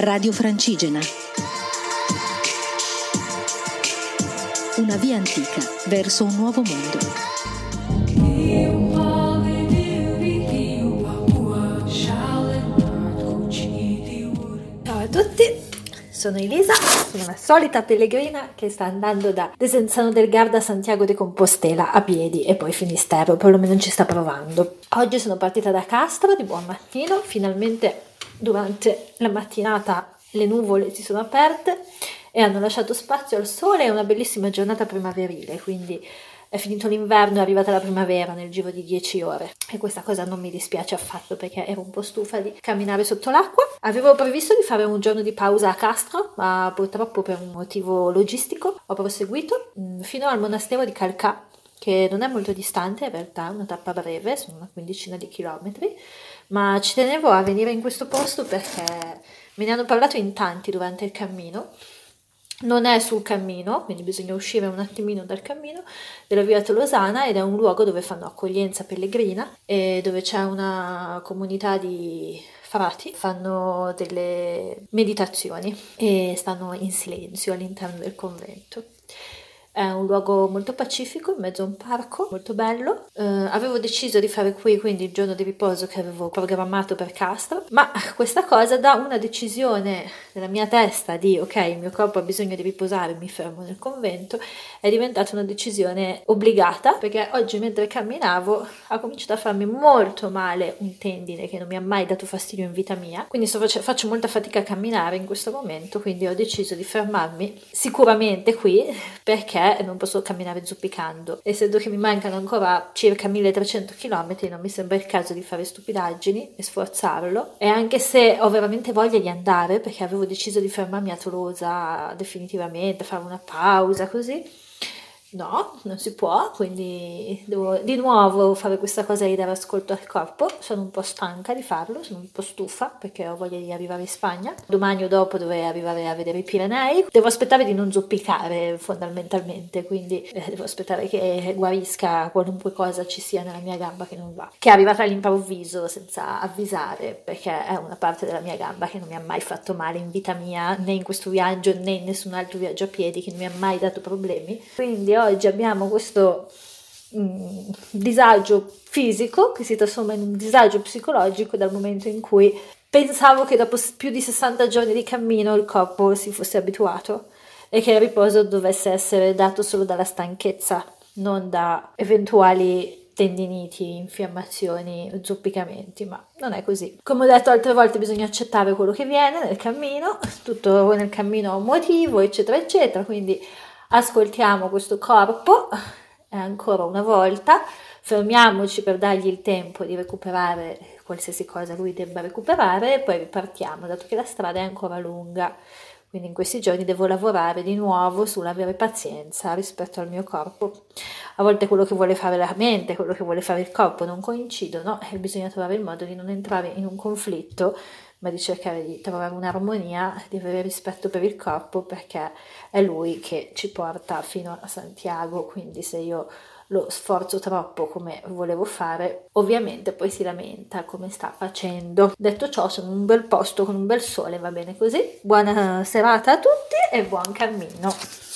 Radio Francigena. Una via antica verso un nuovo mondo. Ciao a tutti, sono Elisa, sono la solita pellegrina che sta andando da Desenzano del Garda a Santiago de Compostela a piedi e poi Finisterre, perlomeno ci sta provando. Oggi sono partita da Castro di buon mattino, finalmente durante la mattinata le nuvole si sono aperte e hanno lasciato spazio al sole e una bellissima giornata primaverile, quindi è finito l'inverno e è arrivata la primavera nel giro di 10 ore e questa cosa non mi dispiace affatto perché ero un po' stufa di camminare sotto l'acqua. Avevo previsto di fare un giorno di pausa a Castro, ma purtroppo per un motivo logistico ho proseguito mm, fino al monastero di Calcà, che non è molto distante, in realtà è una tappa breve, sono una quindicina di chilometri, ma ci tenevo a venire in questo posto perché me ne hanno parlato in tanti durante il cammino non è sul cammino, quindi bisogna uscire un attimino dal cammino della via Tolosana ed è un luogo dove fanno accoglienza pellegrina e dove c'è una comunità di frati, fanno delle meditazioni e stanno in silenzio all'interno del convento. È un luogo molto pacifico, in mezzo a un parco, molto bello. Eh, avevo deciso di fare qui quindi il giorno di riposo che avevo programmato per Castro, ma questa cosa da una decisione nella mia testa di ok, il mio corpo ha bisogno di riposare, mi fermo nel convento, è diventata una decisione obbligata perché oggi mentre camminavo ha cominciato a farmi molto male un tendine che non mi ha mai dato fastidio in vita mia, quindi face- faccio molta fatica a camminare in questo momento, quindi ho deciso di fermarmi sicuramente qui perché non posso camminare zoppicando. Essendo che mi mancano ancora circa 1300 km, non mi sembra il caso di fare stupidaggini e sforzarlo. E anche se ho veramente voglia di andare, perché avevo deciso di fermarmi a Tolosa definitivamente, fare una pausa così, No, non si può, quindi devo di nuovo fare questa cosa di dare ascolto al corpo. Sono un po' stanca di farlo, sono un po' stufa perché ho voglia di arrivare in Spagna. Domani o dopo dovrei arrivare a vedere i Pirenei. Devo aspettare di non zoppicare fondamentalmente, quindi eh, devo aspettare che guarisca qualunque cosa ci sia nella mia gamba che non va. Che è arrivata all'improvviso senza avvisare perché è una parte della mia gamba che non mi ha mai fatto male in vita mia, né in questo viaggio né in nessun altro viaggio a piedi che non mi ha mai dato problemi. Quindi oggi abbiamo questo mm, disagio fisico che si trasforma in un disagio psicologico dal momento in cui pensavo che dopo più di 60 giorni di cammino il corpo si fosse abituato e che il riposo dovesse essere dato solo dalla stanchezza, non da eventuali tendiniti, infiammazioni, zoppicamenti, ma non è così. Come ho detto altre volte bisogna accettare quello che viene nel cammino, tutto nel cammino ha un motivo, eccetera, eccetera, quindi ascoltiamo questo corpo ancora una volta, fermiamoci per dargli il tempo di recuperare qualsiasi cosa lui debba recuperare e poi ripartiamo, dato che la strada è ancora lunga. Quindi in questi giorni devo lavorare di nuovo sull'avere pazienza rispetto al mio corpo. A volte quello che vuole fare la mente, quello che vuole fare il corpo non coincidono e bisogna trovare il modo di non entrare in un conflitto ma di cercare di trovare un'armonia, di avere rispetto per il corpo perché è lui che ci porta fino a Santiago, quindi se io lo sforzo troppo come volevo fare, ovviamente poi si lamenta come sta facendo. Detto ciò, sono in un bel posto con un bel sole, va bene così. Buona serata a tutti e buon cammino.